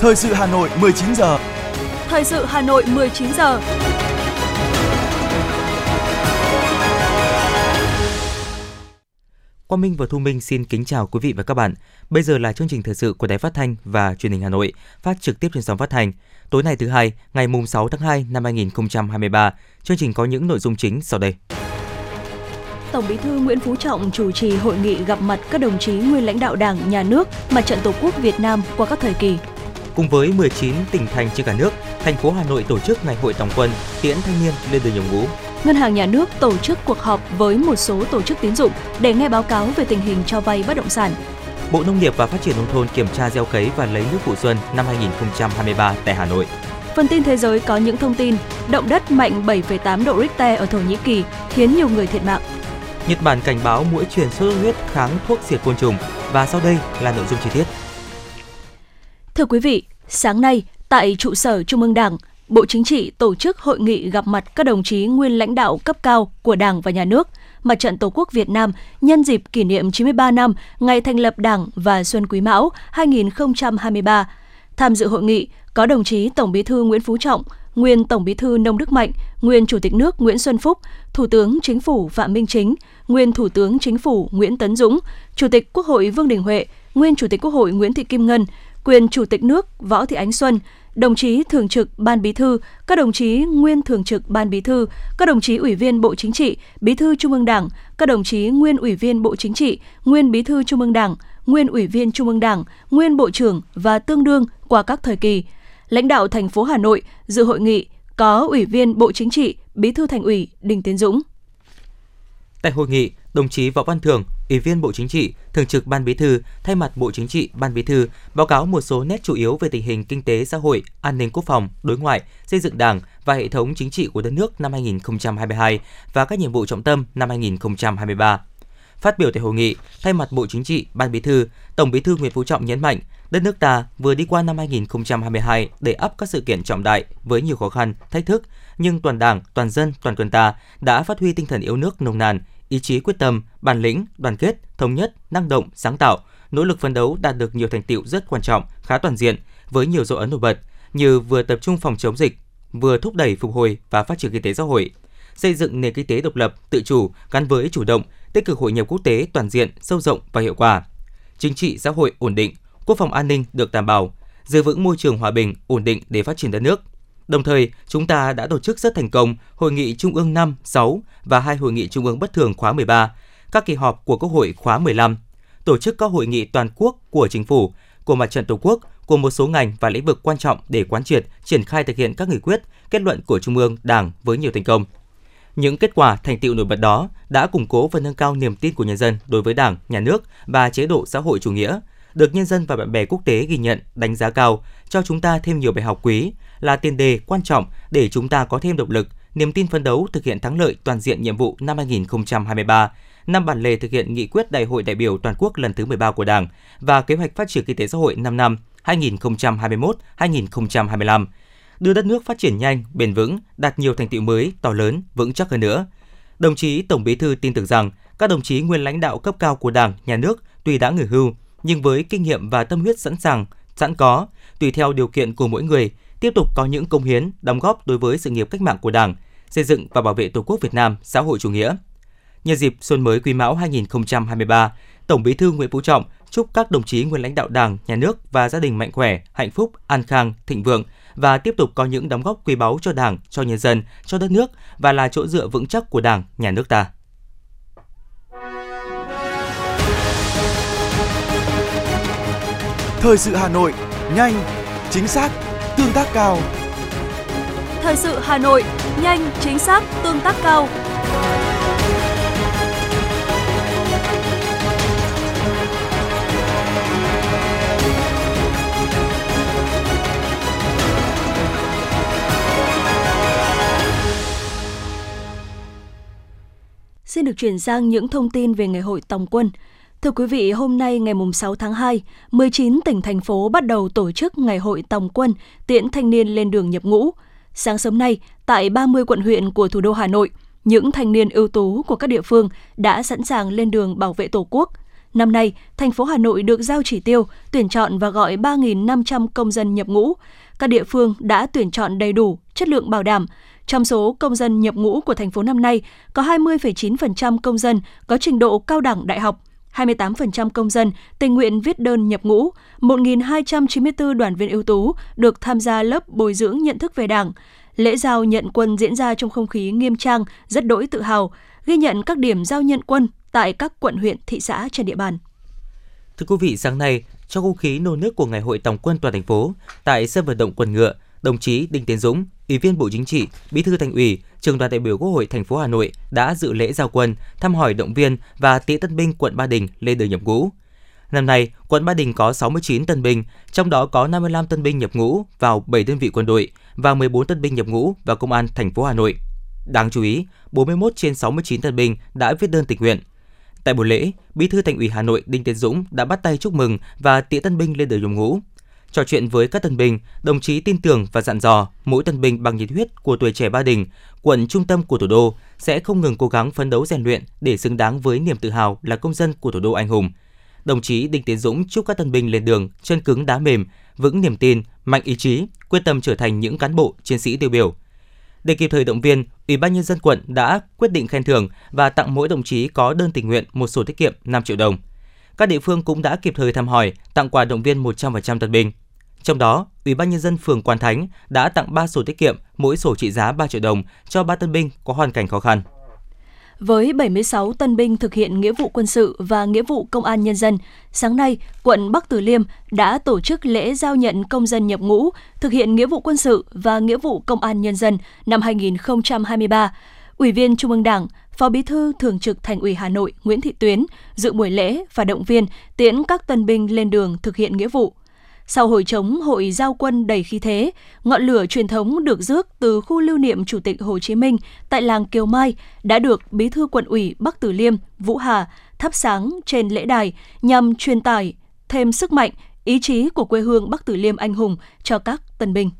Thời sự Hà Nội 19 giờ. Thời sự Hà Nội 19 giờ. Quang Minh và Thu Minh xin kính chào quý vị và các bạn. Bây giờ là chương trình thời sự của Đài Phát thanh và Truyền hình Hà Nội, phát trực tiếp trên sóng phát thanh. Tối nay thứ hai, ngày mùng 6 tháng 2 năm 2023, chương trình có những nội dung chính sau đây. Tổng Bí thư Nguyễn Phú Trọng chủ trì hội nghị gặp mặt các đồng chí nguyên lãnh đạo Đảng, Nhà nước, Mặt trận Tổ quốc Việt Nam qua các thời kỳ. Cùng với 19 tỉnh thành trên cả nước, thành phố Hà Nội tổ chức Ngày hội tổng quân tiễn thanh niên lên đường nhập ngũ. Ngân hàng Nhà nước tổ chức cuộc họp với một số tổ chức tín dụng để nghe báo cáo về tình hình cho vay bất động sản. Bộ Nông nghiệp và Phát triển nông thôn kiểm tra gieo cấy và lấy nước vụ xuân năm 2023 tại Hà Nội. Phần tin thế giới có những thông tin động đất mạnh 7,8 độ Richter ở Thổ Nhĩ Kỳ khiến nhiều người thiệt mạng. Nhật Bản cảnh báo mũi truyền sốt huyết kháng thuốc diệt côn trùng và sau đây là nội dung chi tiết. Thưa quý vị, sáng nay tại trụ sở Trung ương Đảng, Bộ Chính trị tổ chức hội nghị gặp mặt các đồng chí nguyên lãnh đạo cấp cao của Đảng và Nhà nước, Mặt trận Tổ quốc Việt Nam nhân dịp kỷ niệm 93 năm ngày thành lập Đảng và Xuân Quý Mão 2023. Tham dự hội nghị có đồng chí Tổng Bí thư Nguyễn Phú Trọng, nguyên Tổng Bí thư Nông Đức Mạnh, nguyên Chủ tịch nước Nguyễn Xuân Phúc, Thủ tướng Chính phủ Phạm Minh Chính, nguyên Thủ tướng Chính phủ Nguyễn Tấn Dũng, Chủ tịch Quốc hội Vương Đình Huệ, nguyên Chủ tịch Quốc hội Nguyễn Thị Kim Ngân, quyền Chủ tịch nước Võ Thị Ánh Xuân, đồng chí thường trực Ban Bí thư, các đồng chí nguyên thường trực Ban Bí thư, các đồng chí ủy viên Bộ Chính trị, Bí thư Trung ương Đảng, các đồng chí nguyên ủy viên Bộ Chính trị, nguyên Bí thư Trung ương Đảng, nguyên ủy viên Trung ương Đảng, nguyên Bộ trưởng và tương đương qua các thời kỳ. Lãnh đạo thành phố Hà Nội dự hội nghị có Ủy viên Bộ Chính trị, Bí thư Thành ủy Đinh Tiến Dũng. Tại hội nghị, đồng chí Võ Văn Thưởng, Ủy viên Bộ Chính trị, Thường trực Ban Bí thư, thay mặt Bộ Chính trị, Ban Bí thư báo cáo một số nét chủ yếu về tình hình kinh tế xã hội, an ninh quốc phòng, đối ngoại, xây dựng Đảng và hệ thống chính trị của đất nước năm 2022 và các nhiệm vụ trọng tâm năm 2023. Phát biểu tại hội nghị, thay mặt Bộ Chính trị, Ban Bí thư, Tổng Bí thư Nguyễn Phú Trọng nhấn mạnh, đất nước ta vừa đi qua năm 2022 để ấp các sự kiện trọng đại với nhiều khó khăn, thách thức, nhưng toàn Đảng, toàn dân, toàn quân ta đã phát huy tinh thần yêu nước nồng nàn, ý chí quyết tâm, bản lĩnh, đoàn kết, thống nhất, năng động, sáng tạo, nỗ lực phấn đấu đạt được nhiều thành tiệu rất quan trọng, khá toàn diện với nhiều dấu ấn nổi bật như vừa tập trung phòng chống dịch, vừa thúc đẩy phục hồi và phát triển kinh tế xã hội, xây dựng nền kinh tế độc lập, tự chủ gắn với chủ động, tích cực hội nhập quốc tế toàn diện, sâu rộng và hiệu quả. Chính trị xã hội ổn định, quốc phòng an ninh được đảm bảo, giữ vững môi trường hòa bình, ổn định để phát triển đất nước. Đồng thời, chúng ta đã tổ chức rất thành công Hội nghị Trung ương 5, 6 và hai Hội nghị Trung ương bất thường khóa 13, các kỳ họp của Quốc hội khóa 15, tổ chức các hội nghị toàn quốc của chính phủ, của mặt trận Tổ quốc, của một số ngành và lĩnh vực quan trọng để quán triệt, triển khai thực hiện các nghị quyết, kết luận của Trung ương, Đảng với nhiều thành công. Những kết quả thành tựu nổi bật đó đã củng cố và nâng cao niềm tin của nhân dân đối với Đảng, Nhà nước và chế độ xã hội chủ nghĩa, được nhân dân và bạn bè quốc tế ghi nhận, đánh giá cao, cho chúng ta thêm nhiều bài học quý, là tiền đề quan trọng để chúng ta có thêm động lực, niềm tin phấn đấu thực hiện thắng lợi toàn diện nhiệm vụ năm 2023, năm bản lề thực hiện nghị quyết Đại hội đại biểu toàn quốc lần thứ 13 của Đảng và kế hoạch phát triển kinh tế xã hội 5 năm 2021-2025, đưa đất nước phát triển nhanh, bền vững, đạt nhiều thành tựu mới, to lớn, vững chắc hơn nữa. Đồng chí Tổng Bí thư tin tưởng rằng các đồng chí nguyên lãnh đạo cấp cao của Đảng, Nhà nước tuy đã nghỉ hưu nhưng với kinh nghiệm và tâm huyết sẵn sàng, sẵn có, tùy theo điều kiện của mỗi người, tiếp tục có những công hiến, đóng góp đối với sự nghiệp cách mạng của Đảng, xây dựng và bảo vệ Tổ quốc Việt Nam xã hội chủ nghĩa. Nhân dịp xuân mới Quý Mão 2023, Tổng Bí thư Nguyễn Phú Trọng chúc các đồng chí nguyên lãnh đạo Đảng, Nhà nước và gia đình mạnh khỏe, hạnh phúc, an khang, thịnh vượng và tiếp tục có những đóng góp quý báu cho Đảng, cho nhân dân, cho đất nước và là chỗ dựa vững chắc của Đảng, Nhà nước ta. Thời sự Hà Nội, nhanh, chính xác, tương tác cao. Thời sự Hà Nội, nhanh, chính xác, tương tác cao. Xin được chuyển sang những thông tin về ngày hội Tòng quân. Thưa quý vị, hôm nay ngày 6 tháng 2, 19 tỉnh thành phố bắt đầu tổ chức Ngày hội Tòng quân tiễn thanh niên lên đường nhập ngũ. Sáng sớm nay, tại 30 quận huyện của thủ đô Hà Nội, những thanh niên ưu tú của các địa phương đã sẵn sàng lên đường bảo vệ Tổ quốc. Năm nay, thành phố Hà Nội được giao chỉ tiêu tuyển chọn và gọi 3.500 công dân nhập ngũ. Các địa phương đã tuyển chọn đầy đủ, chất lượng bảo đảm. Trong số công dân nhập ngũ của thành phố năm nay, có 20,9% công dân có trình độ cao đẳng đại học, 28% công dân tình nguyện viết đơn nhập ngũ, 1.294 đoàn viên ưu tú được tham gia lớp bồi dưỡng nhận thức về Đảng. Lễ giao nhận quân diễn ra trong không khí nghiêm trang, rất đỗi tự hào, ghi nhận các điểm giao nhận quân tại các quận huyện, thị xã trên địa bàn. Thưa quý vị, sáng nay, trong không khí nô nước của Ngày hội Tổng quân toàn thành phố, tại sân vận động quần ngựa, đồng chí Đinh Tiến Dũng, Ủy viên Bộ Chính trị, Bí thư Thành ủy, Trường đoàn đại biểu Quốc hội thành phố Hà Nội đã dự lễ giao quân, thăm hỏi động viên và tiễn tân binh quận Ba Đình lên đường nhập ngũ. Năm nay, quận Ba Đình có 69 tân binh, trong đó có 55 tân binh nhập ngũ vào 7 đơn vị quân đội và 14 tân binh nhập ngũ vào công an thành phố Hà Nội. Đáng chú ý, 41 trên 69 tân binh đã viết đơn tình nguyện. Tại buổi lễ, Bí thư Thành ủy Hà Nội Đinh Tiến Dũng đã bắt tay chúc mừng và tiễn tân binh lên đường nhập ngũ. Trò chuyện với các tân binh, đồng chí tin tưởng và dặn dò mỗi tân binh bằng nhiệt huyết của tuổi trẻ Ba Đình, quận trung tâm của thủ đô sẽ không ngừng cố gắng phấn đấu rèn luyện để xứng đáng với niềm tự hào là công dân của thủ đô anh hùng. Đồng chí Đinh Tiến Dũng chúc các tân binh lên đường chân cứng đá mềm, vững niềm tin, mạnh ý chí, quyết tâm trở thành những cán bộ, chiến sĩ tiêu biểu. Để kịp thời động viên, Ủy ban nhân dân quận đã quyết định khen thưởng và tặng mỗi đồng chí có đơn tình nguyện một sổ tiết kiệm 5 triệu đồng. Các địa phương cũng đã kịp thời thăm hỏi, tặng quà động viên 100% tân binh. Trong đó, Ủy ban nhân dân phường Quan Thánh đã tặng 3 sổ tiết kiệm, mỗi sổ trị giá 3 triệu đồng cho 3 tân binh có hoàn cảnh khó khăn. Với 76 tân binh thực hiện nghĩa vụ quân sự và nghĩa vụ công an nhân dân, sáng nay, quận Bắc Từ Liêm đã tổ chức lễ giao nhận công dân nhập ngũ thực hiện nghĩa vụ quân sự và nghĩa vụ công an nhân dân năm 2023. Ủy viên Trung ương Đảng, Phó Bí thư Thường trực Thành ủy Hà Nội Nguyễn Thị Tuyến dự buổi lễ và động viên tiễn các tân binh lên đường thực hiện nghĩa vụ. Sau hồi chống hội giao quân đầy khí thế, ngọn lửa truyền thống được rước từ khu lưu niệm Chủ tịch Hồ Chí Minh tại làng Kiều Mai đã được Bí thư quận ủy Bắc Từ Liêm, Vũ Hà thắp sáng trên lễ đài nhằm truyền tải thêm sức mạnh, ý chí của quê hương Bắc Từ Liêm anh hùng cho các tân binh.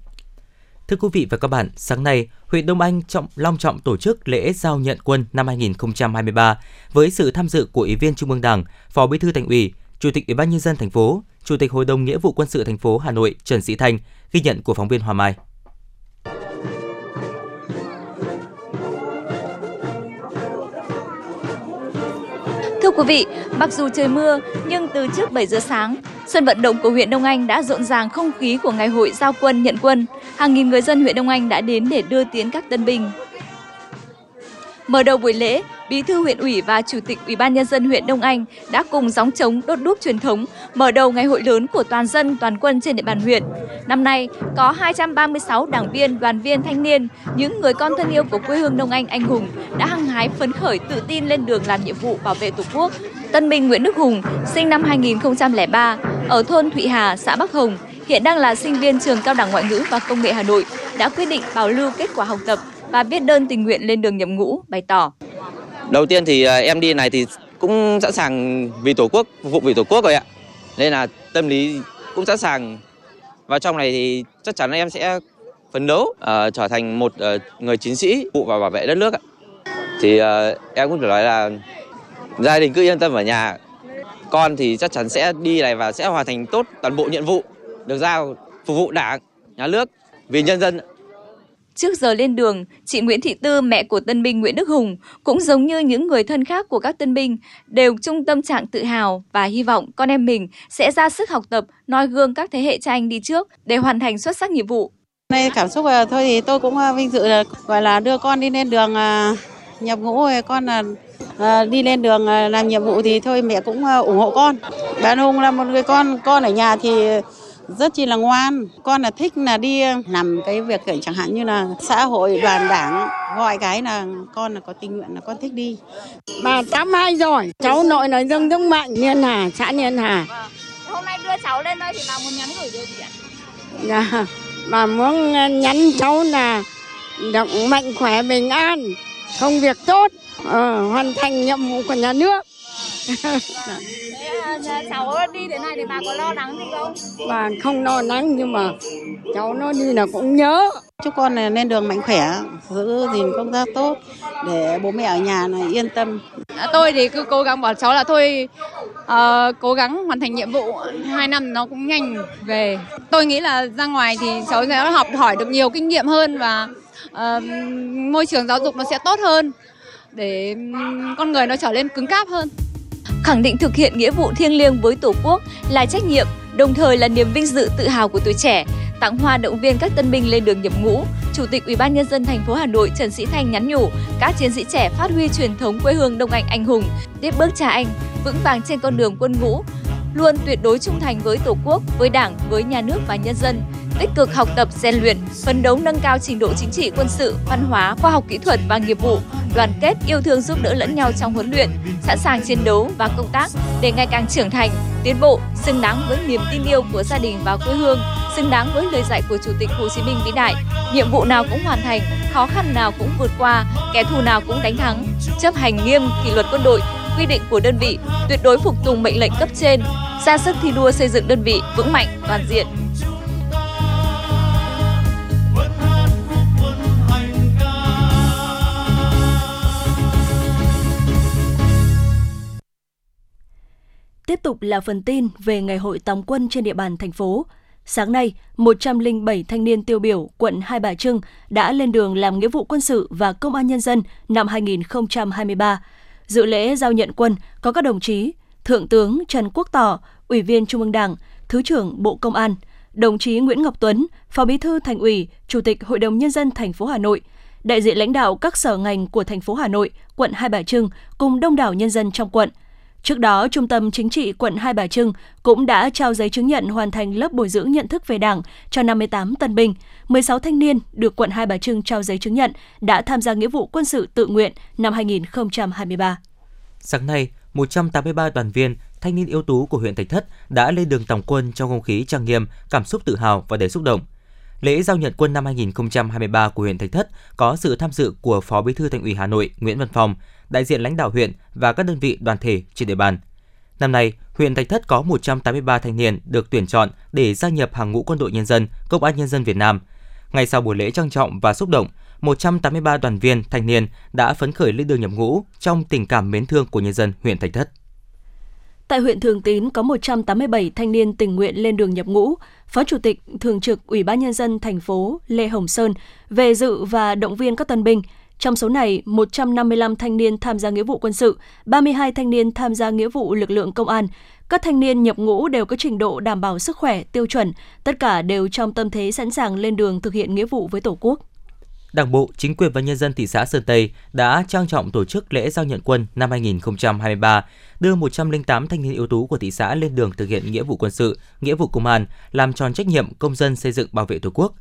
Thưa quý vị và các bạn, sáng nay, huyện Đông Anh trọng long trọng tổ chức lễ giao nhận quân năm 2023 với sự tham dự của Ủy viên Trung ương Đảng, Phó Bí thư Thành ủy, Chủ tịch Ủy ban nhân dân thành phố, Chủ tịch Hội đồng Nghĩa vụ Quân sự thành phố Hà Nội Trần Sĩ Thanh, ghi nhận của phóng viên Hòa Mai. Thưa quý vị, mặc dù trời mưa nhưng từ trước 7 giờ sáng, sân vận động của huyện Đông Anh đã rộn ràng không khí của ngày hội giao quân, nhận quân. Hàng nghìn người dân huyện Đông Anh đã đến để đưa tiến các tân binh. Mở đầu buổi lễ, Bí thư huyện ủy và Chủ tịch Ủy ban nhân dân huyện Đông Anh đã cùng gióng trống đốt đuốc truyền thống mở đầu ngày hội lớn của toàn dân toàn quân trên địa bàn huyện. Năm nay có 236 đảng viên, đoàn viên thanh niên, những người con thân yêu của quê hương Đông Anh anh hùng đã hăng hái phấn khởi tự tin lên đường làm nhiệm vụ bảo vệ Tổ quốc. Tân binh Nguyễn Đức Hùng, sinh năm 2003, ở thôn Thụy Hà, xã Bắc Hồng, hiện đang là sinh viên trường Cao đẳng Ngoại ngữ và Công nghệ Hà Nội, đã quyết định bảo lưu kết quả học tập và viết đơn tình nguyện lên đường nhập ngũ, bày tỏ. Đầu tiên thì à, em đi này thì cũng sẵn sàng vì Tổ quốc, phục vụ vì Tổ quốc rồi ạ. Nên là tâm lý cũng sẵn sàng vào trong này thì chắc chắn em sẽ phấn đấu uh, trở thành một uh, người chiến sĩ phụ và bảo vệ đất nước ạ. Thì uh, em cũng phải nói là gia đình cứ yên tâm ở nhà. Con thì chắc chắn sẽ đi này và sẽ hoàn thành tốt toàn bộ nhiệm vụ được giao phục vụ đảng, nhà nước vì nhân dân. Trước giờ lên đường, chị Nguyễn Thị Tư, mẹ của tân binh Nguyễn Đức Hùng, cũng giống như những người thân khác của các tân binh, đều chung tâm trạng tự hào và hy vọng con em mình sẽ ra sức học tập, noi gương các thế hệ cha anh đi trước để hoàn thành xuất sắc nhiệm vụ. Nay cảm xúc là thôi thì tôi cũng ờ, vinh dự là gọi là đưa con đi lên đường ờ, nhập ngũ con là à, đi lên đường làm nhiệm vụ thì thôi mẹ cũng ủng hộ con. Bạn Hùng là một người con con ở nhà thì rất chi là ngoan. Con là thích là đi làm cái việc chẳng hạn như là xã hội đoàn đảng gọi cái là con là có tình nguyện là con thích đi. Bà tám hai rồi. Cháu nội là dân dũng mạnh niên hà xã niên hà. Hôm nay đưa cháu lên đây thì bà muốn nhắn gửi điều gì ạ? Dạ bà muốn nhắn cháu là động mạnh khỏe bình an công việc tốt uh, hoàn thành nhiệm vụ của nhà nước cháu đi thế này thì bà có lo lắng gì không? Bà không lo lắng nhưng mà cháu nó đi là cũng nhớ. Chúc con này lên đường mạnh khỏe, giữ gìn công tác tốt để bố mẹ ở nhà này yên tâm. À, tôi thì cứ cố gắng bảo cháu là thôi uh, cố gắng hoàn thành nhiệm vụ hai năm nó cũng nhanh về tôi nghĩ là ra ngoài thì cháu sẽ học hỏi được nhiều kinh nghiệm hơn và uh, môi trường giáo dục nó sẽ tốt hơn để con người nó trở nên cứng cáp hơn khẳng định thực hiện nghĩa vụ thiêng liêng với Tổ quốc là trách nhiệm, đồng thời là niềm vinh dự tự hào của tuổi trẻ. Tặng hoa động viên các tân binh lên đường nhập ngũ, Chủ tịch Ủy ban nhân dân thành phố Hà Nội Trần Sĩ Thanh nhắn nhủ các chiến sĩ trẻ phát huy truyền thống quê hương Đông Anh anh hùng, tiếp bước cha anh vững vàng trên con đường quân ngũ, luôn tuyệt đối trung thành với Tổ quốc, với Đảng, với nhà nước và nhân dân, tích cực học tập, rèn luyện, phấn đấu nâng cao trình độ chính trị, quân sự, văn hóa, khoa học kỹ thuật và nghiệp vụ, đoàn kết, yêu thương giúp đỡ lẫn nhau trong huấn luyện, sẵn sàng chiến đấu và công tác để ngày càng trưởng thành, tiến bộ, xứng đáng với niềm tin yêu của gia đình và quê hương, xứng đáng với lời dạy của Chủ tịch Hồ Chí Minh vĩ đại. Nhiệm vụ nào cũng hoàn thành, khó khăn nào cũng vượt qua, kẻ thù nào cũng đánh thắng. Chấp hành nghiêm kỷ luật quân đội, quy định của đơn vị, tuyệt đối phục tùng mệnh lệnh cấp trên, ra sức thi đua xây dựng đơn vị vững mạnh, toàn diện, Tiếp tục là phần tin về Ngày hội tòng quân trên địa bàn thành phố. Sáng nay, 107 thanh niên tiêu biểu quận Hai Bà Trưng đã lên đường làm nghĩa vụ quân sự và công an nhân dân năm 2023. Dự lễ giao nhận quân có các đồng chí Thượng tướng Trần Quốc Tỏ, Ủy viên Trung ương Đảng, Thứ trưởng Bộ Công an, đồng chí Nguyễn Ngọc Tuấn, Phó Bí thư Thành ủy, Chủ tịch Hội đồng nhân dân thành phố Hà Nội, đại diện lãnh đạo các sở ngành của thành phố Hà Nội, quận Hai Bà Trưng cùng đông đảo nhân dân trong quận – Trước đó, Trung tâm Chính trị quận Hai Bà Trưng cũng đã trao giấy chứng nhận hoàn thành lớp bồi dưỡng nhận thức về Đảng cho 58 tân binh. 16 thanh niên được quận Hai Bà Trưng trao giấy chứng nhận đã tham gia nghĩa vụ quân sự tự nguyện năm 2023. Sáng nay, 183 đoàn viên, thanh niên ưu tú của huyện Thạch Thất đã lên đường tổng quân trong không khí trang nghiêm, cảm xúc tự hào và đầy xúc động. Lễ giao nhận quân năm 2023 của huyện Thạch Thất có sự tham dự của Phó Bí thư Thành ủy Hà Nội Nguyễn Văn Phòng, đại diện lãnh đạo huyện và các đơn vị đoàn thể trên địa bàn. Năm nay, huyện Thạch Thất có 183 thanh niên được tuyển chọn để gia nhập hàng ngũ quân đội nhân dân, công an nhân dân Việt Nam. Ngay sau buổi lễ trang trọng và xúc động, 183 đoàn viên thanh niên đã phấn khởi lên đường nhập ngũ trong tình cảm mến thương của nhân dân huyện Thạch Thất. Tại huyện Thường Tín có 187 thanh niên tình nguyện lên đường nhập ngũ. Phó Chủ tịch Thường trực Ủy ban Nhân dân thành phố Lê Hồng Sơn về dự và động viên các tân binh. Trong số này, 155 thanh niên tham gia nghĩa vụ quân sự, 32 thanh niên tham gia nghĩa vụ lực lượng công an. Các thanh niên nhập ngũ đều có trình độ đảm bảo sức khỏe, tiêu chuẩn, tất cả đều trong tâm thế sẵn sàng lên đường thực hiện nghĩa vụ với Tổ quốc. Đảng bộ, chính quyền và nhân dân thị xã Sơn Tây đã trang trọng tổ chức lễ giao nhận quân năm 2023, đưa 108 thanh niên ưu tú của thị xã lên đường thực hiện nghĩa vụ quân sự, nghĩa vụ công an, làm tròn trách nhiệm công dân xây dựng bảo vệ Tổ quốc.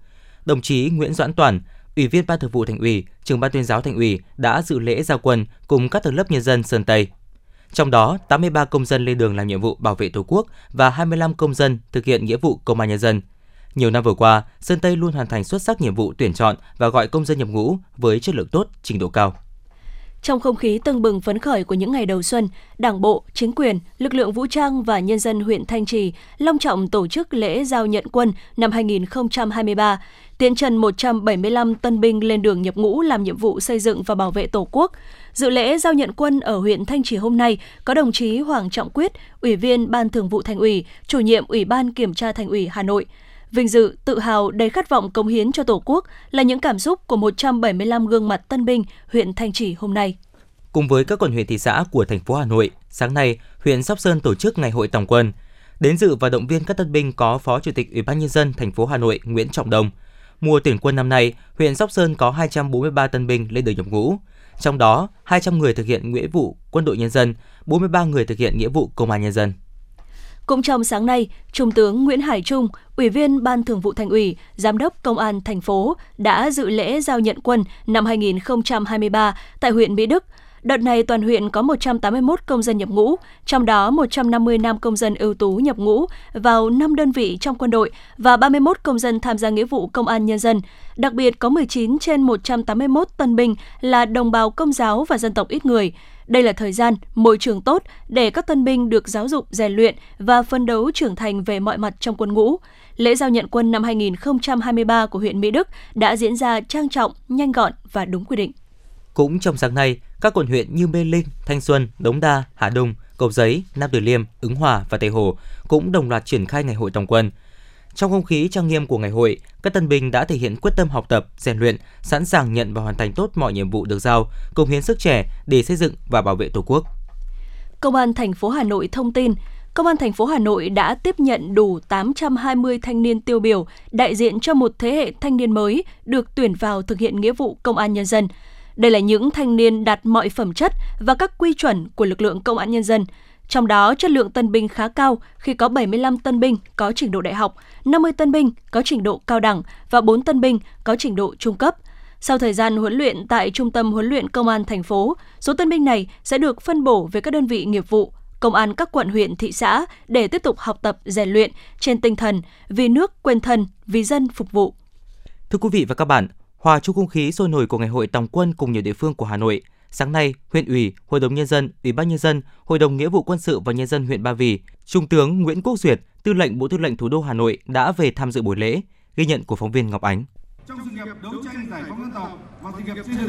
Đồng chí Nguyễn Doãn Toàn, Ủy viên Ban Thường vụ Thành ủy, Trưởng ban Tuyên giáo Thành ủy đã dự lễ giao quân cùng các tầng lớp nhân dân Sơn Tây. Trong đó, 83 công dân lên đường làm nhiệm vụ bảo vệ Tổ quốc và 25 công dân thực hiện nghĩa vụ công an nhân dân. Nhiều năm vừa qua, Sơn Tây luôn hoàn thành xuất sắc nhiệm vụ tuyển chọn và gọi công dân nhập ngũ với chất lượng tốt, trình độ cao. Trong không khí tưng bừng phấn khởi của những ngày đầu xuân, Đảng bộ, chính quyền, lực lượng vũ trang và nhân dân huyện Thanh Trì long trọng tổ chức lễ giao nhận quân năm 2023, tiến trần 175 tân binh lên đường nhập ngũ làm nhiệm vụ xây dựng và bảo vệ Tổ quốc. Dự lễ giao nhận quân ở huyện Thanh Trì hôm nay có đồng chí Hoàng Trọng Quyết, Ủy viên Ban Thường vụ Thành ủy, Chủ nhiệm Ủy ban Kiểm tra Thành ủy Hà Nội. Vinh dự, tự hào, đầy khát vọng cống hiến cho Tổ quốc là những cảm xúc của 175 gương mặt tân binh huyện Thanh Trì hôm nay. Cùng với các quận huyện thị xã của thành phố Hà Nội, sáng nay, huyện Sóc Sơn tổ chức Ngày hội tổng quân. Đến dự và động viên các tân binh có Phó Chủ tịch Ủy ban nhân dân thành phố Hà Nội Nguyễn Trọng đồng Mùa tuyển quân năm nay, huyện Sóc Sơn có 243 tân binh lên đường nhập ngũ. Trong đó, 200 người thực hiện nghĩa vụ quân đội nhân dân, 43 người thực hiện nghĩa vụ công an nhân dân. Cũng trong sáng nay, Trung tướng Nguyễn Hải Trung, Ủy viên Ban Thường vụ Thành ủy, Giám đốc Công an thành phố đã dự lễ giao nhận quân năm 2023 tại huyện Mỹ Đức. Đợt này toàn huyện có 181 công dân nhập ngũ, trong đó 150 nam công dân ưu tú nhập ngũ vào 5 đơn vị trong quân đội và 31 công dân tham gia nghĩa vụ công an nhân dân. Đặc biệt có 19 trên 181 tân binh là đồng bào công giáo và dân tộc ít người. Đây là thời gian, môi trường tốt để các tân binh được giáo dục, rèn luyện và phân đấu trưởng thành về mọi mặt trong quân ngũ. Lễ giao nhận quân năm 2023 của huyện Mỹ Đức đã diễn ra trang trọng, nhanh gọn và đúng quy định. Cũng trong sáng nay, các quận huyện như Mê Linh, Thanh Xuân, Đống Đa, Hà Đông, Cầu Giấy, Nam Từ Liêm, Ứng Hòa và Tây Hồ cũng đồng loạt triển khai ngày hội tổng quân. Trong không khí trang nghiêm của ngày hội, các tân binh đã thể hiện quyết tâm học tập, rèn luyện, sẵn sàng nhận và hoàn thành tốt mọi nhiệm vụ được giao, cống hiến sức trẻ để xây dựng và bảo vệ Tổ quốc. Công an thành phố Hà Nội thông tin, Công an thành phố Hà Nội đã tiếp nhận đủ 820 thanh niên tiêu biểu đại diện cho một thế hệ thanh niên mới được tuyển vào thực hiện nghĩa vụ công an nhân dân. Đây là những thanh niên đạt mọi phẩm chất và các quy chuẩn của lực lượng công an nhân dân. Trong đó, chất lượng tân binh khá cao khi có 75 tân binh có trình độ đại học, 50 tân binh có trình độ cao đẳng và 4 tân binh có trình độ trung cấp. Sau thời gian huấn luyện tại Trung tâm huấn luyện công an thành phố, số tân binh này sẽ được phân bổ về các đơn vị nghiệp vụ, công an các quận huyện thị xã để tiếp tục học tập rèn luyện trên tinh thần vì nước quên thân, vì dân phục vụ. Thưa quý vị và các bạn, hòa chung không khí sôi nổi của ngày hội tòng quân cùng nhiều địa phương của Hà Nội, sáng nay, huyện ủy, hội đồng nhân dân, ủy ban nhân dân, hội đồng nghĩa vụ quân sự và nhân dân huyện Ba Vì, trung tướng Nguyễn Quốc Duyệt, tư lệnh Bộ Tư lệnh Thủ đô Hà Nội đã về tham dự buổi lễ, ghi nhận của phóng viên Ngọc Ánh.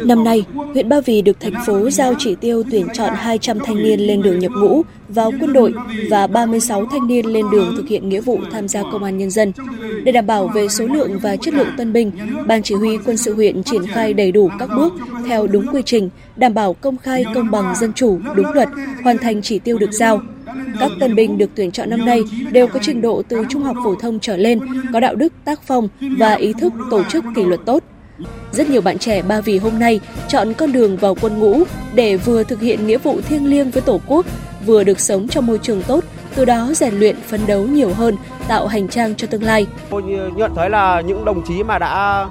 Năm nay, huyện Ba Vì được thành phố giao chỉ tiêu tuyển chọn 200 thanh niên lên đường nhập ngũ vào quân đội và 36 thanh niên lên đường thực hiện nghĩa vụ tham gia công an nhân dân. Để đảm bảo về số lượng và chất lượng tân binh, Ban chỉ huy quân sự huyện triển khai đầy đủ các bước theo đúng quy trình, đảm bảo công khai, công bằng, dân chủ, đúng luật, hoàn thành chỉ tiêu được giao. Các tân binh được tuyển chọn năm nay đều có trình độ từ trung học phổ thông trở lên, có đạo đức, tác phong và ý thức tổ chức kỷ luật tốt. Rất nhiều bạn trẻ Ba Vì hôm nay chọn con đường vào quân ngũ để vừa thực hiện nghĩa vụ thiêng liêng với Tổ quốc, vừa được sống trong môi trường tốt, từ đó rèn luyện phấn đấu nhiều hơn, tạo hành trang cho tương lai. Tôi nhận thấy là những đồng chí mà đã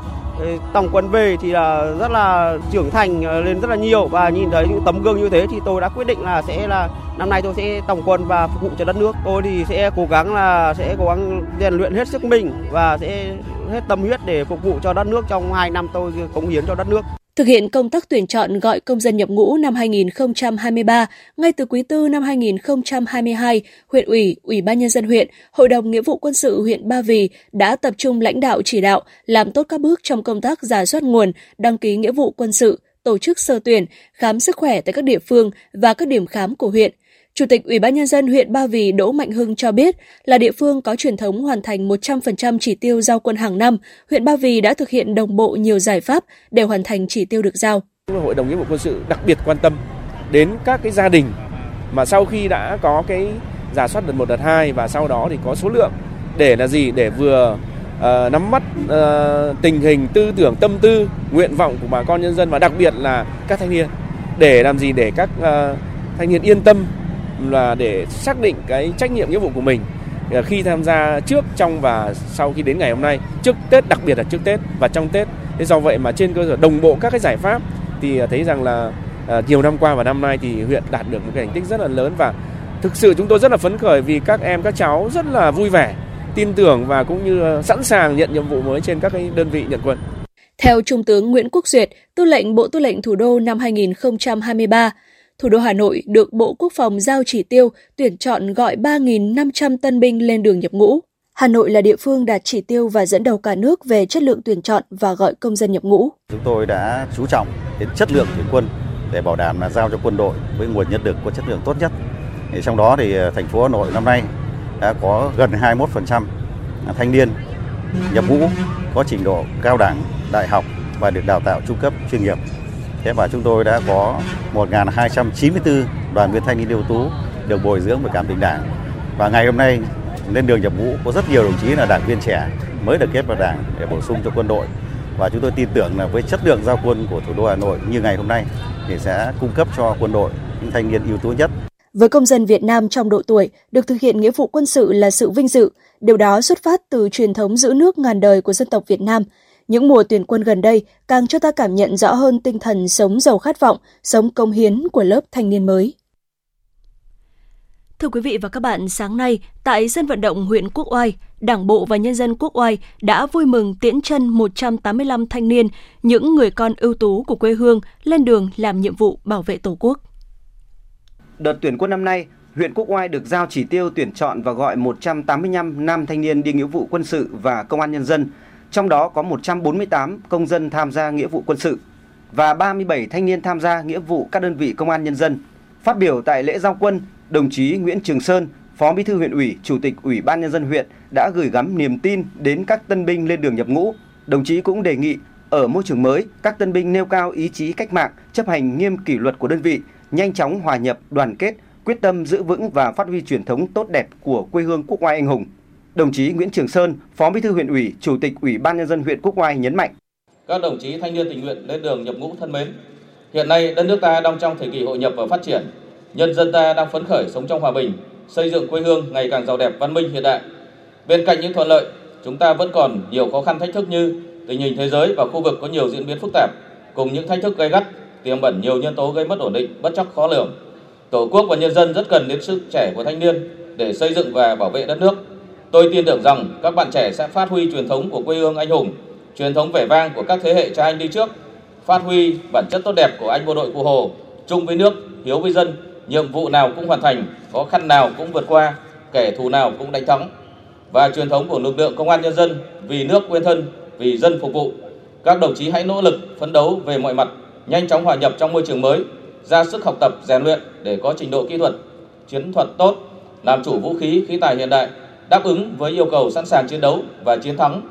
tổng quân về thì là rất là trưởng thành ờ, lên rất là nhiều và nhìn thấy những tấm gương như thế thì tôi đã quyết định là sẽ là năm nay tôi sẽ tổng quân và phục vụ cho đất nước. Tôi thì sẽ cố gắng là sẽ cố gắng rèn luyện hết sức mình và sẽ hết tâm huyết để phục vụ cho đất nước trong hai năm tôi cống hiến cho đất nước. Thực hiện công tác tuyển chọn gọi công dân nhập ngũ năm 2023, ngay từ quý tư năm 2022, huyện ủy, ủy ban nhân dân huyện, hội đồng nghĩa vụ quân sự huyện Ba Vì đã tập trung lãnh đạo chỉ đạo làm tốt các bước trong công tác giả soát nguồn, đăng ký nghĩa vụ quân sự, tổ chức sơ tuyển, khám sức khỏe tại các địa phương và các điểm khám của huyện – Chủ tịch Ủy ban nhân dân huyện Ba Vì Đỗ Mạnh Hưng cho biết là địa phương có truyền thống hoàn thành 100% chỉ tiêu giao quân hàng năm, huyện Ba Vì đã thực hiện đồng bộ nhiều giải pháp để hoàn thành chỉ tiêu được giao. Hội đồng nghĩa vụ quân sự đặc biệt quan tâm đến các cái gia đình mà sau khi đã có cái giả soát đợt 1 đợt 2 và sau đó thì có số lượng để là gì? Để vừa uh, nắm bắt uh, tình hình tư tưởng tâm tư nguyện vọng của bà con nhân dân và đặc biệt là các thanh niên. Để làm gì? Để các uh, thanh niên yên tâm là để xác định cái trách nhiệm nghĩa vụ của mình à, khi tham gia trước trong và sau khi đến ngày hôm nay trước Tết đặc biệt là trước Tết và trong Tết thế do vậy mà trên cơ sở đồng bộ các cái giải pháp thì à, thấy rằng là à, nhiều năm qua và năm nay thì huyện đạt được một cái thành tích rất là lớn và thực sự chúng tôi rất là phấn khởi vì các em các cháu rất là vui vẻ tin tưởng và cũng như sẵn sàng nhận nhiệm vụ mới trên các cái đơn vị nhận quân. Theo Trung tướng Nguyễn Quốc Duyệt, Tư lệnh Bộ Tư lệnh Thủ đô năm 2023, thủ đô Hà Nội được Bộ Quốc phòng giao chỉ tiêu tuyển chọn gọi 3.500 tân binh lên đường nhập ngũ. Hà Nội là địa phương đạt chỉ tiêu và dẫn đầu cả nước về chất lượng tuyển chọn và gọi công dân nhập ngũ. Chúng tôi đã chú trọng đến chất lượng tuyển quân để bảo đảm là giao cho quân đội với nguồn nhân lực có chất lượng tốt nhất. Thì trong đó thì ờ, thành phố Hà Nội năm nay đã có gần 21% thanh niên nhập ngũ có trình độ cao đẳng, đại học và được đào tạo trung cấp chuyên nghiệp. Thế và chúng tôi đã có 1.294 đoàn viên thanh niên ưu tú được bồi dưỡng về cảm tình đảng. Và ngày hôm nay lên đường nhập ngũ có rất nhiều đồng chí là đảng viên trẻ mới được kết vào đảng để bổ sung cho quân đội. Và chúng tôi tin tưởng là với chất lượng giao quân của thủ đô Hà Nội như ngày hôm nay thì sẽ cung cấp cho quân đội những thanh niên ưu tú nhất. Với công dân Việt Nam trong độ tuổi, được thực hiện nghĩa vụ quân sự là sự vinh dự. Điều đó xuất phát từ truyền thống giữ nước ngàn đời của dân tộc Việt Nam – những mùa tuyển quân gần đây càng cho ta cảm nhận rõ hơn tinh thần sống giàu khát vọng, sống công hiến của lớp thanh niên mới. Thưa quý vị và các bạn, sáng nay tại sân vận động huyện Quốc Oai, Đảng bộ và nhân dân Quốc Oai đã vui mừng tiễn chân 185 thanh niên, những người con ưu tú của quê hương lên đường làm nhiệm vụ bảo vệ Tổ quốc. đợt tuyển quân năm nay, huyện Quốc Oai được giao chỉ tiêu tuyển chọn và gọi 185 nam thanh niên đi nghĩa vụ quân sự và công an nhân dân, trong đó có 148 công dân tham gia nghĩa vụ quân sự và 37 thanh niên tham gia nghĩa vụ các đơn vị công an nhân dân. Phát biểu tại lễ giao quân, đồng chí Nguyễn Trường Sơn, Phó Bí thư huyện ủy, Chủ tịch Ủy ban nhân dân huyện đã gửi gắm niềm tin đến các tân binh lên đường nhập ngũ. Đồng chí cũng đề nghị ở môi trường mới, các tân binh nêu cao ý chí cách mạng, chấp hành nghiêm kỷ luật của đơn vị, nhanh chóng hòa nhập, đoàn kết, quyết tâm giữ vững và phát huy truyền thống tốt đẹp của quê hương Quốc Oai anh hùng. Đồng chí Nguyễn Trường Sơn, Phó Bí thư huyện ủy, Chủ tịch Ủy ban nhân dân huyện Quốc Oai nhấn mạnh: Các đồng chí thanh niên tình nguyện lên đường nhập ngũ thân mến, hiện nay đất nước ta đang trong thời kỳ hội nhập và phát triển, nhân dân ta đang phấn khởi sống trong hòa bình, xây dựng quê hương ngày càng giàu đẹp, văn minh hiện đại. Bên cạnh những thuận lợi, chúng ta vẫn còn nhiều khó khăn thách thức như tình hình thế giới và khu vực có nhiều diễn biến phức tạp, cùng những thách thức gay gắt, tiềm ẩn nhiều nhân tố gây mất ổn định, bất chắc khó lường. Tổ quốc và nhân dân rất cần đến sức trẻ của thanh niên để xây dựng và bảo vệ đất nước. Tôi tin tưởng rằng các bạn trẻ sẽ phát huy truyền thống của quê hương anh hùng, truyền thống vẻ vang của các thế hệ cha anh đi trước, phát huy bản chất tốt đẹp của anh bộ đội cụ Hồ, chung với nước, hiếu với dân, nhiệm vụ nào cũng hoàn thành, khó khăn nào cũng vượt qua, kẻ thù nào cũng đánh thắng. Và truyền thống của lực lượng công an nhân dân vì nước quên thân, vì dân phục vụ. Các đồng chí hãy nỗ lực phấn đấu về mọi mặt, nhanh chóng hòa nhập trong môi trường mới, ra sức học tập, rèn luyện để có trình độ kỹ thuật, chiến thuật tốt, làm chủ vũ khí, khí tài hiện đại, đáp ứng với yêu cầu sẵn sàng chiến đấu và chiến thắng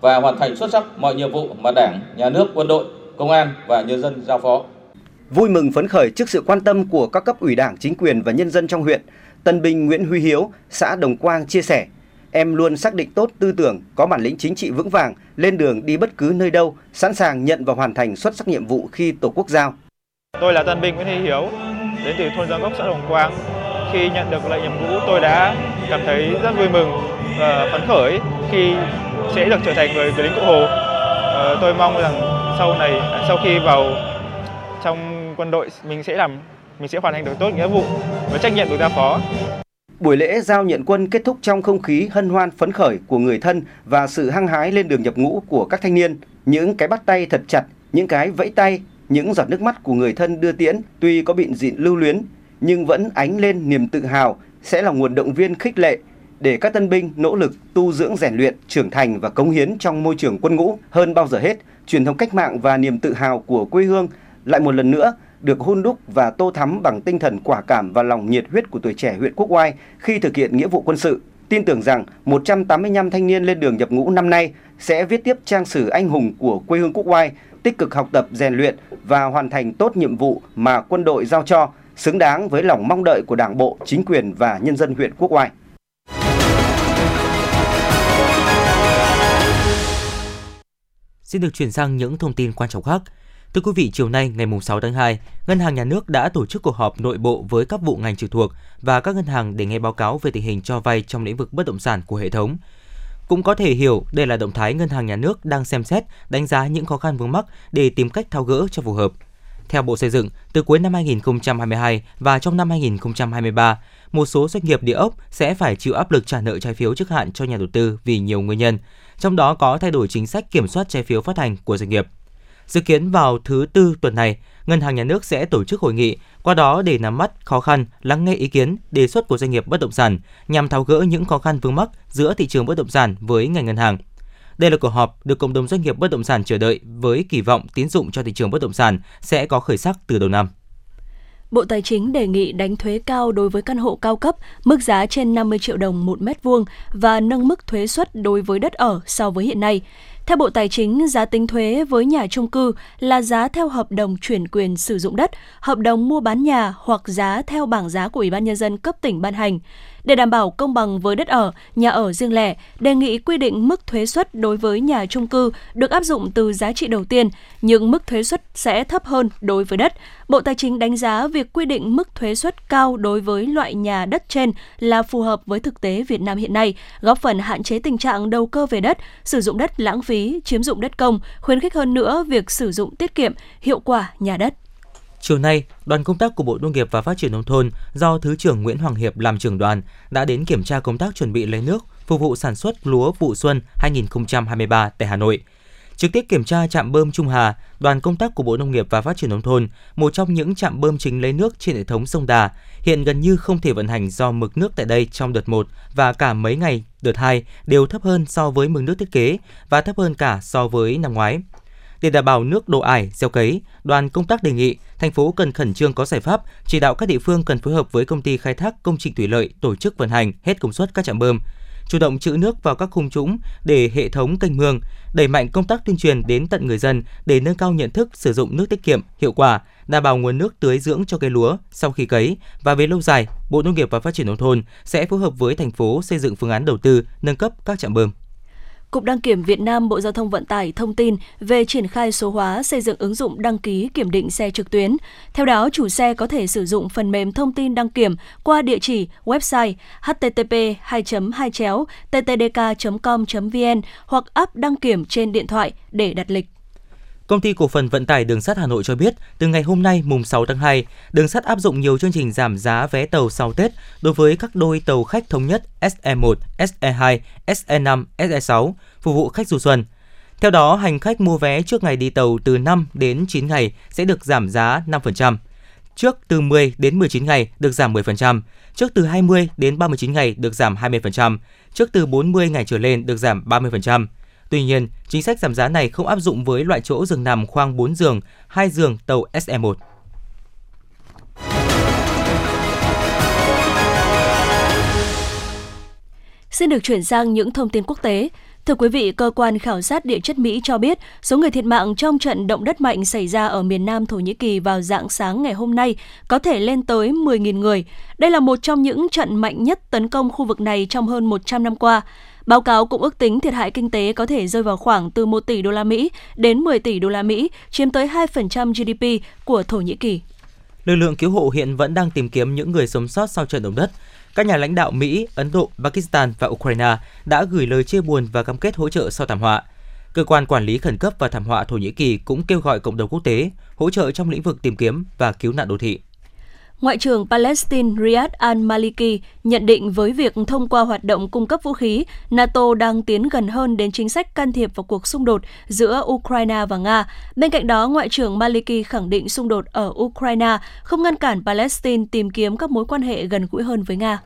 và hoàn thành xuất sắc mọi nhiệm vụ mà Đảng, Nhà nước, quân đội, công an và nhân dân giao phó. Vui mừng phấn khởi trước sự quan tâm của các cấp ủy Đảng, chính quyền và nhân dân trong huyện, Tân binh Nguyễn Huy Hiếu, xã Đồng Quang chia sẻ: Em luôn xác định tốt tư tưởng, có bản lĩnh chính trị vững vàng, lên đường đi bất cứ nơi đâu, sẵn sàng nhận và hoàn thành xuất sắc nhiệm vụ khi Tổ quốc giao. Tôi là tân binh Nguyễn Huy Hiếu, đến từ thôn Giang Gốc, xã Đồng Quang. Khi nhận được lệnh nhập ngũ, tôi đã cảm thấy rất vui mừng và phấn khởi khi sẽ được trở thành người, người lính cụ Hồ. À, tôi mong rằng sau này, à, sau khi vào trong quân đội, mình sẽ làm, mình sẽ hoàn thành được tốt nghĩa vụ và trách nhiệm được giao phó. Buổi lễ giao nhận quân kết thúc trong không khí hân hoan phấn khởi của người thân và sự hăng hái lên đường nhập ngũ của các thanh niên. Những cái bắt tay thật chặt, những cái vẫy tay, những giọt nước mắt của người thân đưa tiễn tuy có bị dịn lưu luyến nhưng vẫn ánh lên niềm tự hào sẽ là nguồn động viên khích lệ để các tân binh nỗ lực tu dưỡng rèn luyện, trưởng thành và cống hiến trong môi trường quân ngũ hơn bao giờ hết. Truyền thống cách mạng và niềm tự hào của quê hương lại một lần nữa được hôn đúc và tô thắm bằng tinh thần quả cảm và lòng nhiệt huyết của tuổi trẻ huyện Quốc Oai khi thực hiện nghĩa vụ quân sự. Tin tưởng rằng 185 thanh niên lên đường nhập ngũ năm nay sẽ viết tiếp trang sử anh hùng của quê hương Quốc Oai, tích cực học tập, rèn luyện và hoàn thành tốt nhiệm vụ mà quân đội giao cho, xứng đáng với lòng mong đợi của Đảng bộ, chính quyền và nhân dân huyện Quốc Oai. Xin được chuyển sang những thông tin quan trọng khác. Thưa quý vị, chiều nay ngày 6 tháng 2, Ngân hàng Nhà nước đã tổ chức cuộc họp nội bộ với các vụ ngành trực thuộc và các ngân hàng để nghe báo cáo về tình hình cho vay trong lĩnh vực bất động sản của hệ thống. Cũng có thể hiểu đây là động thái Ngân hàng Nhà nước đang xem xét, đánh giá những khó khăn vướng mắc để tìm cách thao gỡ cho phù hợp. Theo Bộ Xây dựng, từ cuối năm 2022 và trong năm 2023, một số doanh nghiệp địa ốc sẽ phải chịu áp lực trả nợ trái phiếu trước hạn cho nhà đầu tư vì nhiều nguyên nhân, trong đó có thay đổi chính sách kiểm soát trái phiếu phát hành của doanh nghiệp. Dự kiến vào thứ tư tuần này, Ngân hàng Nhà nước sẽ tổ chức hội nghị, qua đó để nắm bắt khó khăn, lắng nghe ý kiến, đề xuất của doanh nghiệp bất động sản nhằm tháo gỡ những khó khăn vướng mắc giữa thị trường bất động sản với ngành ngân hàng. Đây là cuộc họp được cộng đồng doanh nghiệp bất động sản chờ đợi với kỳ vọng tín dụng cho thị trường bất động sản sẽ có khởi sắc từ đầu năm. Bộ Tài chính đề nghị đánh thuế cao đối với căn hộ cao cấp, mức giá trên 50 triệu đồng một mét vuông và nâng mức thuế suất đối với đất ở so với hiện nay. Theo Bộ Tài chính, giá tính thuế với nhà trung cư là giá theo hợp đồng chuyển quyền sử dụng đất, hợp đồng mua bán nhà hoặc giá theo bảng giá của Ủy ban Nhân dân cấp tỉnh ban hành. Để đảm bảo công bằng với đất ở, nhà ở riêng lẻ, đề nghị quy định mức thuế suất đối với nhà trung cư được áp dụng từ giá trị đầu tiên, nhưng mức thuế suất sẽ thấp hơn đối với đất. Bộ Tài chính đánh giá việc quy định mức thuế suất cao đối với loại nhà đất trên là phù hợp với thực tế Việt Nam hiện nay, góp phần hạn chế tình trạng đầu cơ về đất, sử dụng đất lãng phí, chiếm dụng đất công, khuyến khích hơn nữa việc sử dụng tiết kiệm, hiệu quả nhà đất. Chiều nay, đoàn công tác của Bộ Nông nghiệp và Phát triển Nông thôn do Thứ trưởng Nguyễn Hoàng Hiệp làm trưởng đoàn đã đến kiểm tra công tác chuẩn bị lấy nước phục vụ sản xuất lúa vụ xuân 2023 tại Hà Nội. Trực tiếp kiểm tra trạm bơm Trung Hà, đoàn công tác của Bộ Nông nghiệp và Phát triển nông thôn, một trong những trạm bơm chính lấy nước trên hệ thống sông Đà, hiện gần như không thể vận hành do mực nước tại đây trong đợt 1 và cả mấy ngày đợt 2 đều thấp hơn so với mực nước thiết kế và thấp hơn cả so với năm ngoái. Để đảm bảo nước đổ ải, gieo cấy, đoàn công tác đề nghị thành phố cần khẩn trương có giải pháp, chỉ đạo các địa phương cần phối hợp với công ty khai thác công trình thủy lợi tổ chức vận hành hết công suất các trạm bơm, chủ động trữ nước vào các khung trũng để hệ thống kênh mương, đẩy mạnh công tác tuyên truyền đến tận người dân để nâng cao nhận thức sử dụng nước tiết kiệm, hiệu quả, đảm bảo nguồn nước tưới dưỡng cho cây lúa sau khi cấy và về lâu dài, Bộ Nông nghiệp và Phát triển nông thôn sẽ phối hợp với thành phố xây dựng phương án đầu tư nâng cấp các trạm bơm. Cục Đăng kiểm Việt Nam Bộ Giao thông Vận tải thông tin về triển khai số hóa xây dựng ứng dụng đăng ký kiểm định xe trực tuyến. Theo đó, chủ xe có thể sử dụng phần mềm thông tin đăng kiểm qua địa chỉ website http 2 2 ttdk com vn hoặc app đăng kiểm trên điện thoại để đặt lịch. Công ty cổ phần vận tải đường sắt Hà Nội cho biết, từ ngày hôm nay mùng 6 tháng 2, đường sắt áp dụng nhiều chương trình giảm giá vé tàu sau Tết đối với các đôi tàu khách thống nhất SE1, SE2, SE5, SE6 phục vụ khách du xuân. Theo đó, hành khách mua vé trước ngày đi tàu từ 5 đến 9 ngày sẽ được giảm giá 5%. Trước từ 10 đến 19 ngày được giảm 10%, trước từ 20 đến 39 ngày được giảm 20%, trước từ 40 ngày trở lên được giảm 30%. Tuy nhiên, chính sách giảm giá này không áp dụng với loại chỗ giường nằm khoang 4 giường, 2 giường tàu SE1. Xin được chuyển sang những thông tin quốc tế. Thưa quý vị, cơ quan khảo sát địa chất Mỹ cho biết số người thiệt mạng trong trận động đất mạnh xảy ra ở miền Nam Thổ Nhĩ Kỳ vào dạng sáng ngày hôm nay có thể lên tới 10.000 người. Đây là một trong những trận mạnh nhất tấn công khu vực này trong hơn 100 năm qua. Báo cáo cũng ước tính thiệt hại kinh tế có thể rơi vào khoảng từ 1 tỷ đô la Mỹ đến 10 tỷ đô la Mỹ, chiếm tới 2% GDP của Thổ Nhĩ Kỳ. Lực lượng cứu hộ hiện vẫn đang tìm kiếm những người sống sót sau trận động đất. Các nhà lãnh đạo Mỹ, Ấn Độ, Pakistan và Ukraine đã gửi lời chia buồn và cam kết hỗ trợ sau thảm họa. Cơ quan quản lý khẩn cấp và thảm họa Thổ Nhĩ Kỳ cũng kêu gọi cộng đồng quốc tế hỗ trợ trong lĩnh vực tìm kiếm và cứu nạn đô thị. Ngoại trưởng Palestine Riyad al-Maliki nhận định với việc thông qua hoạt động cung cấp vũ khí, NATO đang tiến gần hơn đến chính sách can thiệp vào cuộc xung đột giữa Ukraine và Nga. Bên cạnh đó, Ngoại trưởng Maliki khẳng định xung đột ở Ukraine không ngăn cản Palestine tìm kiếm các mối quan hệ gần gũi hơn với Nga.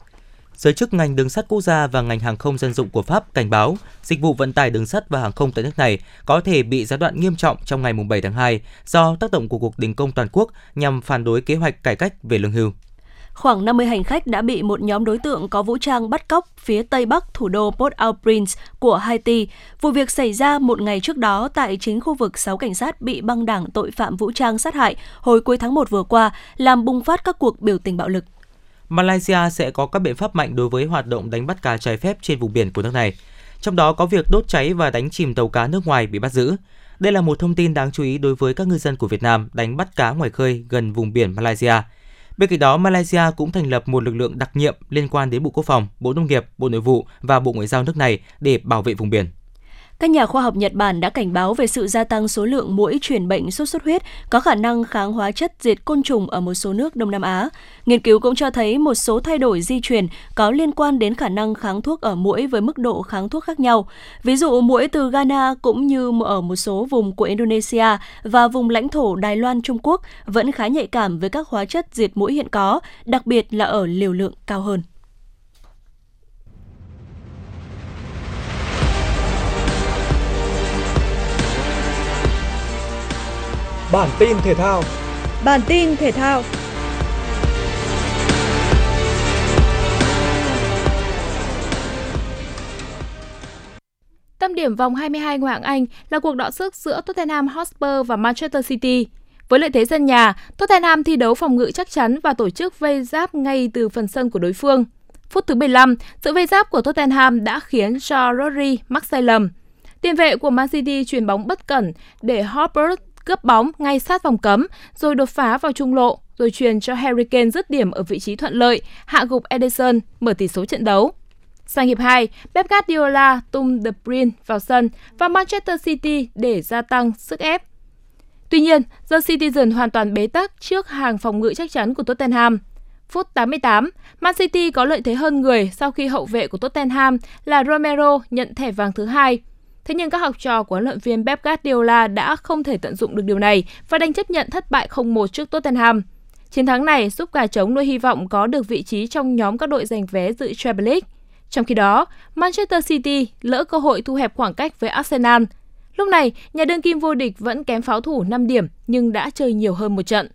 Giới chức ngành đường sắt quốc gia và ngành hàng không dân dụng của Pháp cảnh báo dịch vụ vận tải đường sắt và hàng không tại nước này có thể bị gián đoạn nghiêm trọng trong ngày 7 tháng 2 do tác động của cuộc đình công toàn quốc nhằm phản đối kế hoạch cải cách về lương hưu. Khoảng 50 hành khách đã bị một nhóm đối tượng có vũ trang bắt cóc phía tây bắc thủ đô Port-au-Prince của Haiti. Vụ việc xảy ra một ngày trước đó tại chính khu vực 6 cảnh sát bị băng đảng tội phạm vũ trang sát hại hồi cuối tháng 1 vừa qua, làm bùng phát các cuộc biểu tình bạo lực. Malaysia sẽ có các biện pháp mạnh đối với hoạt động đánh bắt cá trái phép trên vùng biển của nước này. Trong đó có việc đốt cháy và đánh chìm tàu cá nước ngoài bị bắt giữ. Đây là một thông tin đáng chú ý đối với các ngư dân của Việt Nam đánh bắt cá ngoài khơi gần vùng biển Malaysia. Bên cạnh đó, Malaysia cũng thành lập một lực lượng đặc nhiệm liên quan đến Bộ Quốc phòng, Bộ Nông nghiệp, Bộ Nội vụ và Bộ Ngoại giao nước này để bảo vệ vùng biển. Các nhà khoa học Nhật Bản đã cảnh báo về sự gia tăng số lượng muỗi truyền bệnh sốt xuất huyết có khả năng kháng hóa chất diệt côn trùng ở một số nước Đông Nam Á. Nghiên cứu cũng cho thấy một số thay đổi di truyền có liên quan đến khả năng kháng thuốc ở muỗi với mức độ kháng thuốc khác nhau. Ví dụ muỗi từ Ghana cũng như ở một số vùng của Indonesia và vùng lãnh thổ Đài Loan Trung Quốc vẫn khá nhạy cảm với các hóa chất diệt muỗi hiện có, đặc biệt là ở liều lượng cao hơn. Bản tin thể thao. Bản tin thể thao. Tâm điểm vòng 22 Ngoại hạng Anh là cuộc đọ sức giữa Tottenham Hotspur và Manchester City. Với lợi thế sân nhà, Tottenham thi đấu phòng ngự chắc chắn và tổ chức vây giáp ngay từ phần sân của đối phương. Phút thứ 15, sự vây giáp của Tottenham đã khiến cho Rodri mắc sai lầm. Tiền vệ của Man City chuyền bóng bất cẩn để Hopper cướp bóng ngay sát vòng cấm, rồi đột phá vào trung lộ, rồi truyền cho Harry Kane dứt điểm ở vị trí thuận lợi, hạ gục Ederson, mở tỷ số trận đấu. Sang hiệp 2, Pep Guardiola tung De Bruyne vào sân và Manchester City để gia tăng sức ép. Tuy nhiên, The Citizen hoàn toàn bế tắc trước hàng phòng ngự chắc chắn của Tottenham. Phút 88, Man City có lợi thế hơn người sau khi hậu vệ của Tottenham là Romero nhận thẻ vàng thứ hai. Thế nhưng các học trò của huấn luyện viên Pep Guardiola đã không thể tận dụng được điều này và đành chấp nhận thất bại 0-1 trước Tottenham. Chiến thắng này giúp gà trống nuôi hy vọng có được vị trí trong nhóm các đội giành vé dự Champions League. Trong khi đó, Manchester City lỡ cơ hội thu hẹp khoảng cách với Arsenal. Lúc này, nhà đương kim vô địch vẫn kém pháo thủ 5 điểm nhưng đã chơi nhiều hơn một trận.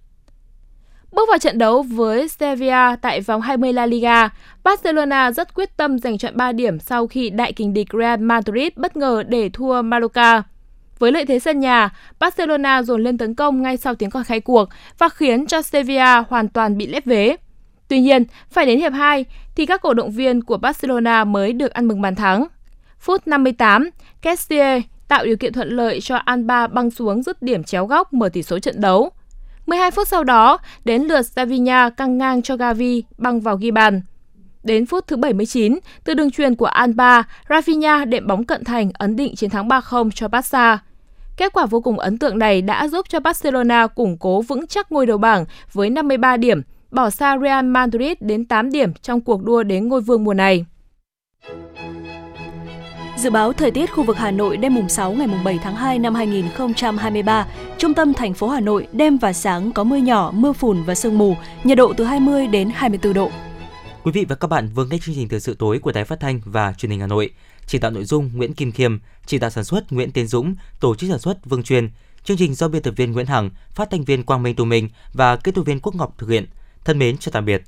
Bước vào trận đấu với Sevilla tại vòng 20 La Liga, Barcelona rất quyết tâm giành chọn 3 điểm sau khi đại kình địch Real Madrid bất ngờ để thua Mallorca. Với lợi thế sân nhà, Barcelona dồn lên tấn công ngay sau tiếng còi khai cuộc và khiến cho Sevilla hoàn toàn bị lép vế. Tuy nhiên, phải đến hiệp 2 thì các cổ động viên của Barcelona mới được ăn mừng bàn thắng. Phút 58, Kessier tạo điều kiện thuận lợi cho Alba băng xuống dứt điểm chéo góc mở tỷ số trận đấu. 12 phút sau đó, đến lượt Savinha căng ngang cho Gavi băng vào ghi bàn. Đến phút thứ 79, từ đường truyền của Alba, Rafinha đệm bóng cận thành ấn định chiến thắng 3-0 cho Barca. Kết quả vô cùng ấn tượng này đã giúp cho Barcelona củng cố vững chắc ngôi đầu bảng với 53 điểm, bỏ xa Real Madrid đến 8 điểm trong cuộc đua đến ngôi vương mùa này. Dự báo thời tiết khu vực Hà Nội đêm mùng 6 ngày mùng 7 tháng 2 năm 2023, trung tâm thành phố Hà Nội đêm và sáng có mưa nhỏ, mưa phùn và sương mù, nhiệt độ từ 20 đến 24 độ. Quý vị và các bạn vừa nghe chương trình thời sự tối của Đài Phát thanh và Truyền hình Hà Nội. Chỉ đạo nội dung Nguyễn Kim Khiêm, chỉ đạo sản xuất Nguyễn Tiến Dũng, tổ chức sản xuất Vương Truyền. Chương trình do biên tập viên Nguyễn Hằng, phát thanh viên Quang Minh Tù Minh và kỹ thuật viên Quốc Ngọc thực hiện. Thân mến chào tạm biệt.